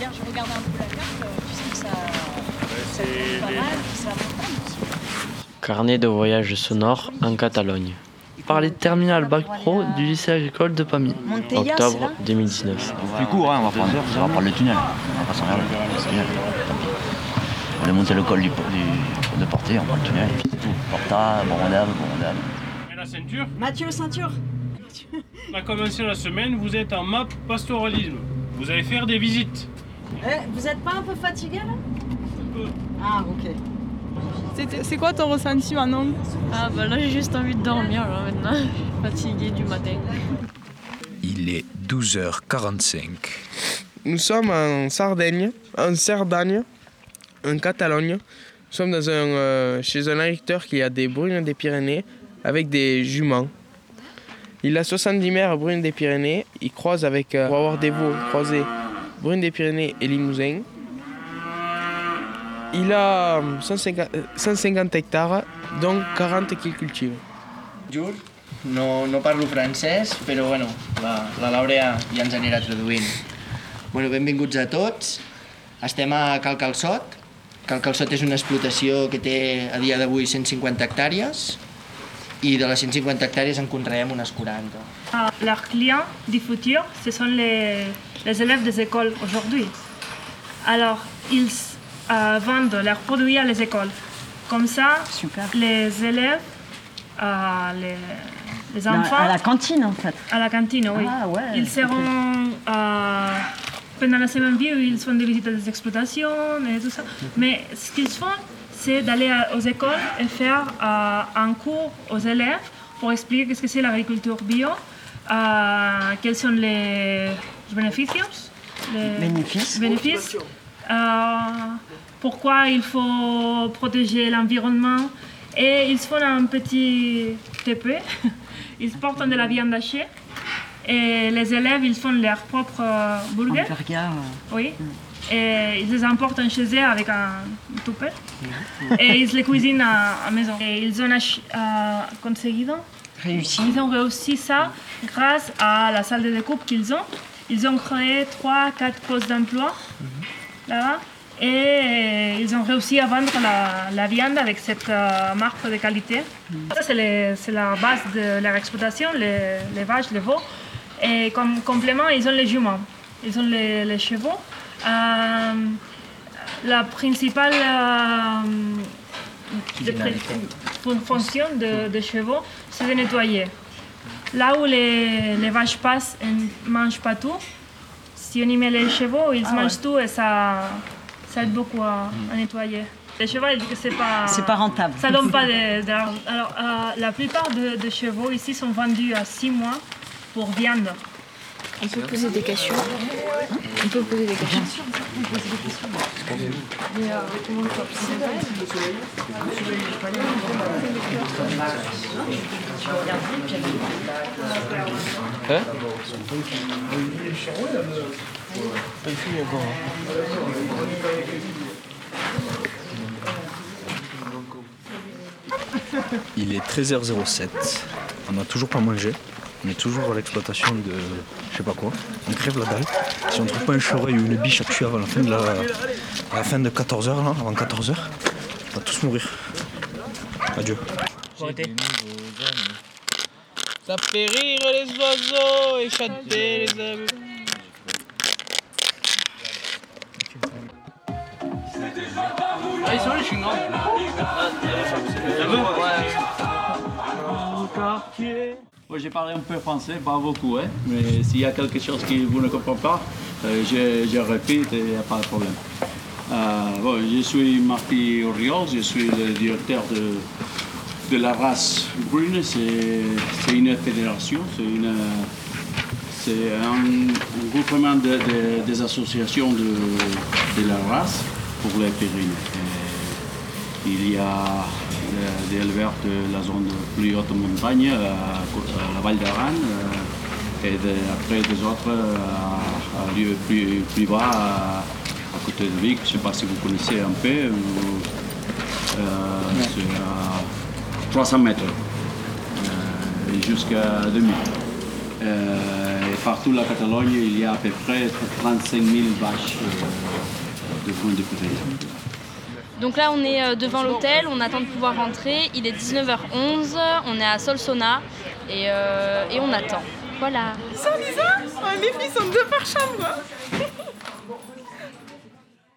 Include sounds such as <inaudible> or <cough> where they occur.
Hier, je regardais un peu la carte, euh, tu sais que ça, ça pas mal, aussi. Carnet de voyage sonore en Catalogne. Parler de terminal bac pro du lycée agricole de Pamy. Octobre là 2019. Plus court, hein, on va prendre, on va prendre le tunnel. On va pas s'emmerder. tunnel. On va monter le col du, du- de portée, on prend le tunnel, et puis c'est tout. Porta, bon madame, bon madame. Et la ceinture Mathieu Ceinture On a commencé la semaine, vous êtes en map pastoralisme. Vous allez faire des visites. Eh, Vous êtes pas un peu fatigué là? Ah, ok. C'est- quoi ton ressenti maintenant Ah bah là j'ai juste envie de dormir là maintenant, fatiguée du matin. Il est 12h45. Nous sommes en Sardaigne, en Cerdagne, en Catalogne. Nous sommes dans un, euh, chez un agriculteur qui a des brunes des Pyrénées avec des juments. Il a 70 mères brunes des Pyrénées. Il croise avec, euh, pour avoir des veaux, croisés brunes des Pyrénées et Limousin. Il a euh, 150, euh, 150 hectares, dont 40 qu'il cultive. Jur, no, no parlo francès, però bueno, la, la Laura ja, ja ens anirà traduint. Bueno, benvinguts a tots. Estem a Cal Calçot. Cal Calçot és una explotació que té a dia d'avui 150 hectàrees i de les 150 hectàrees en conreem unes 40. Ah, leurs clients du futur, ce sont les, les élèves des écoles aujourd'hui. Alors, ils euh, vendent leurs produits à les écoles. Comme ça, Super. les élèves, euh, les, les enfants, À la cantine en fait. à la cantine, oui. Ah ouais. Ils seront euh, pendant la semaine vie, ils font des visites des exploitations et tout ça. Mais ce qu'ils font, c'est d'aller aux écoles et faire euh, un cours aux élèves pour expliquer qu'est-ce que c'est l'agriculture bio, euh, quels sont les bénéfices, les bénéfices, euh, pourquoi il faut protéger l'environnement. Et ils font un petit TP, <laughs> ils portent de la viande hachée. Et les élèves ils font leur propre burger, oui. Et ils les emportent chez eux avec un toupet et ils les cuisinent à, à maison. Et ils ont ach- euh, conseguido Réussi. ils ont réussi ça grâce à la salle de découpe qu'ils ont. Ils ont créé 3-4 postes d'emploi là-bas et ils ont réussi à vendre la, la viande avec cette euh, marque de qualité. Ça, c'est les- c'est la base de leur exploitation, les, les vaches, les veaux. Et comme complément, ils ont les juments, ils ont les, les chevaux. Euh, la principale euh, de fonction de, de chevaux, c'est de nettoyer. Là où les, les vaches passent et ne mangent pas tout, si on y met les chevaux, ils Ah ouais. mangent tout et ça, ça aide beaucoup à, à nettoyer. Les chevaux, ils disent que c'est pas, C'est pas rentable. ça donne pas de. Alors, euh, la plupart de, de chevaux ici sont vendus à 6 mois pour viande. On peut poser des questions. On peut poser des questions. Il est 13h07. On n'a toujours pas mangé. On est toujours à l'exploitation de je sais pas quoi. On crève la dalle. Si on trouve pas un chevreuil ou une biche à tuer avant la fin de, la, à la fin de 14h, là, avant 14h, on va tous mourir. Adieu. Ça fait rire les oiseaux et chanter les abeilles. Moi, j'ai parlé un peu français, pas beaucoup, hein, mais s'il y a quelque chose que vous ne comprenez pas, euh, je, je répète et il n'y a pas de problème. Euh, bon, je suis Marty Oriol, je suis le directeur de, de la race brune. C'est une fédération, c'est un, groupement de, de- des associations de, de la race pour les Pyrénées. Et il y a euh, des de la zone plus haute montagne, euh, la Val d'Aran, euh, et après des autres à, lieu plus, bas, à, côté de Vic. Je ne sais pas si vous connaissez un peu. c'est à 300 mètres jusqu'à 2000. Euh, et partout la Catalogne, il y a à peu près 35 000 vaches de point de. Donc là, on est euh, devant l'hôtel, on attend de pouvoir rentrer. Il est 19h11, on est à Solsona et, euh, et on attend. Voilà. Sans Lisa, les filles sont deux par chambre.